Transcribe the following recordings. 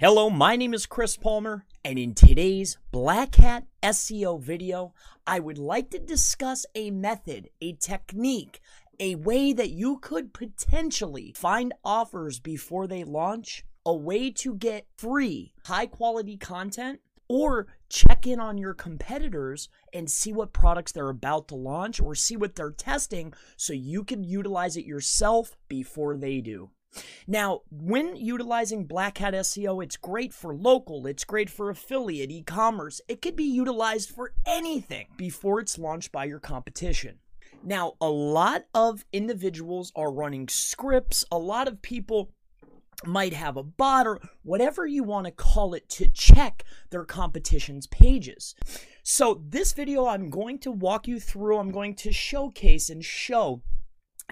Hello, my name is Chris Palmer, and in today's Black Hat SEO video, I would like to discuss a method, a technique, a way that you could potentially find offers before they launch, a way to get free, high quality content, or check in on your competitors and see what products they're about to launch or see what they're testing so you can utilize it yourself before they do. Now, when utilizing Black Hat SEO, it's great for local, it's great for affiliate, e commerce. It could be utilized for anything before it's launched by your competition. Now, a lot of individuals are running scripts, a lot of people might have a bot or whatever you want to call it to check their competition's pages. So, this video, I'm going to walk you through, I'm going to showcase and show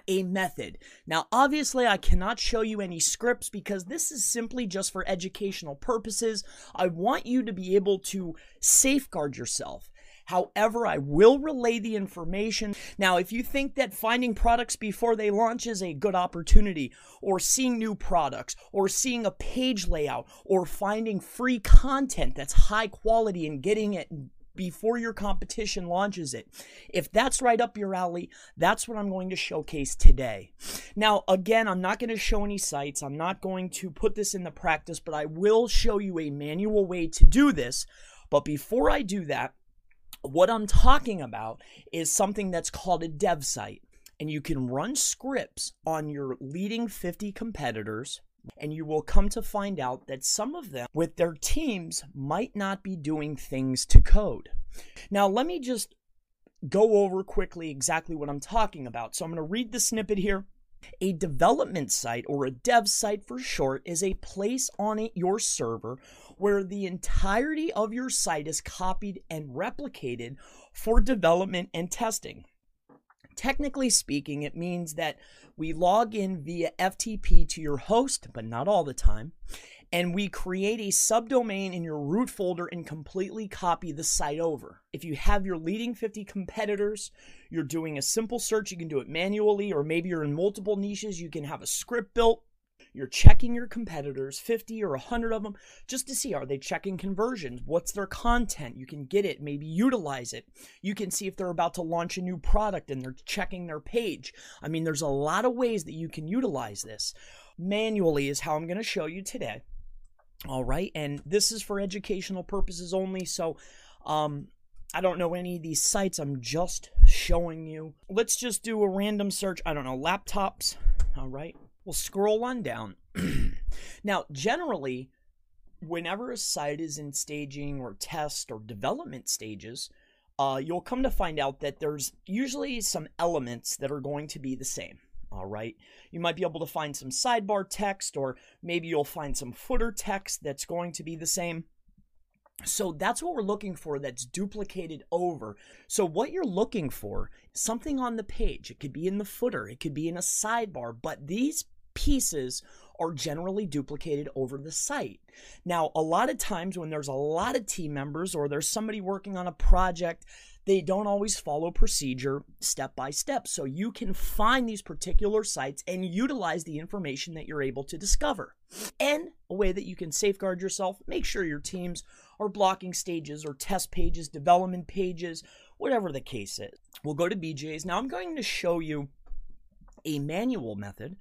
a method. Now, obviously, I cannot show you any scripts because this is simply just for educational purposes. I want you to be able to safeguard yourself. However, I will relay the information. Now, if you think that finding products before they launch is a good opportunity, or seeing new products, or seeing a page layout, or finding free content that's high quality and getting it before your competition launches it. If that's right up your alley, that's what I'm going to showcase today. Now, again, I'm not going to show any sites. I'm not going to put this in the practice, but I will show you a manual way to do this. But before I do that, what I'm talking about is something that's called a dev site. And you can run scripts on your leading 50 competitors and you will come to find out that some of them, with their teams, might not be doing things to code. Now, let me just go over quickly exactly what I'm talking about. So I'm going to read the snippet here. A development site, or a dev site for short, is a place on it, your server where the entirety of your site is copied and replicated for development and testing. Technically speaking, it means that we log in via FTP to your host, but not all the time, and we create a subdomain in your root folder and completely copy the site over. If you have your leading 50 competitors, you're doing a simple search, you can do it manually, or maybe you're in multiple niches, you can have a script built you're checking your competitors, 50 or 100 of them, just to see are they checking conversions? What's their content? You can get it, maybe utilize it. You can see if they're about to launch a new product and they're checking their page. I mean, there's a lot of ways that you can utilize this. Manually is how I'm going to show you today. All right, and this is for educational purposes only, so um, I don't know any of these sites. I'm just showing you. Let's just do a random search. I don't know, laptops. All right. We'll scroll on down. now, generally, whenever a site is in staging or test or development stages, uh, you'll come to find out that there's usually some elements that are going to be the same. All right. You might be able to find some sidebar text, or maybe you'll find some footer text that's going to be the same. So that's what we're looking for that's duplicated over. So what you're looking for, something on the page. It could be in the footer, it could be in a sidebar, but these pieces are generally duplicated over the site. Now, a lot of times when there's a lot of team members or there's somebody working on a project, they don't always follow procedure step by step. So you can find these particular sites and utilize the information that you're able to discover. And a way that you can safeguard yourself, make sure your teams are blocking stages or test pages, development pages, whatever the case is. We'll go to BJ's. Now I'm going to show you a manual method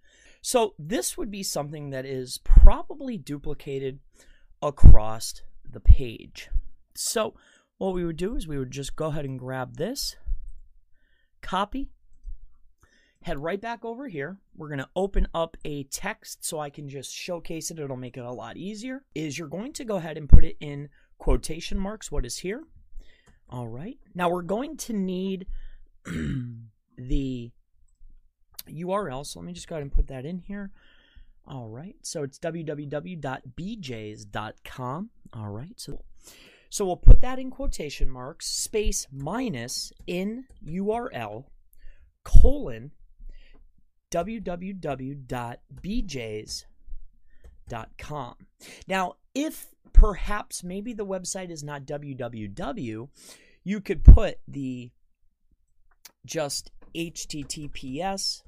so this would be something that is probably duplicated across the page. So what we would do is we would just go ahead and grab this, copy, head right back over here. We're going to open up a text so I can just showcase it. It'll make it a lot easier. Is you're going to go ahead and put it in quotation marks what is here. All right. Now we're going to need the URL. So let me just go ahead and put that in here. All right. So it's www.bjs.com. All right. So so we'll put that in quotation marks, space minus in URL colon www.bjs.com. Now, if perhaps maybe the website is not www, you could put the just https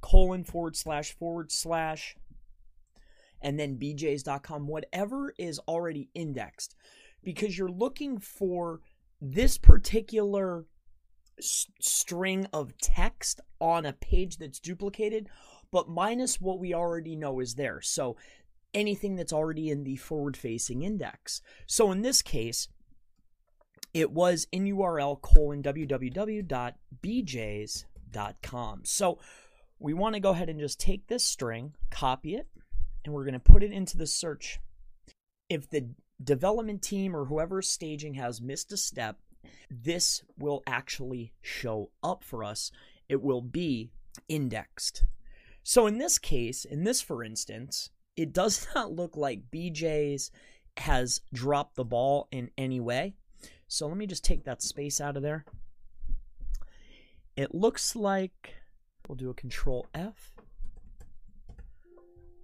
colon forward slash forward slash and then bjs.com, whatever is already indexed, because you're looking for this particular s- string of text on a page that's duplicated, but minus what we already know is there. So anything that's already in the forward facing index. So in this case, it was in URL colon www.bjs.com. So we want to go ahead and just take this string, copy it, and we're going to put it into the search. If the development team or whoever's staging has missed a step, this will actually show up for us. It will be indexed. So in this case, in this for instance, it does not look like BJ's has dropped the ball in any way. So let me just take that space out of there. It looks like we'll do a control F.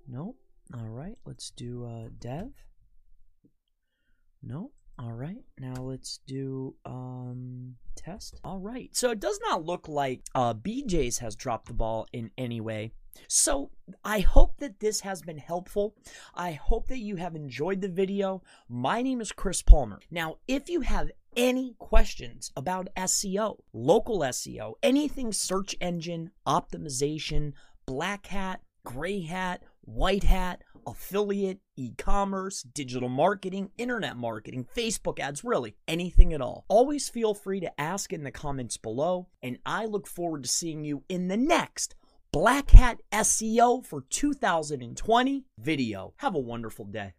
Nope. All right, let's do uh, dev. Nope. All right, now let's do um, test. All right, so it does not look like uh, BJ's has dropped the ball in any way. So I hope that this has been helpful. I hope that you have enjoyed the video. My name is Chris Palmer. Now, if you have any questions about SEO, local SEO, anything search engine optimization, black hat, gray hat, white hat, affiliate, e commerce, digital marketing, internet marketing, Facebook ads, really anything at all. Always feel free to ask in the comments below, and I look forward to seeing you in the next Black Hat SEO for 2020 video. Have a wonderful day.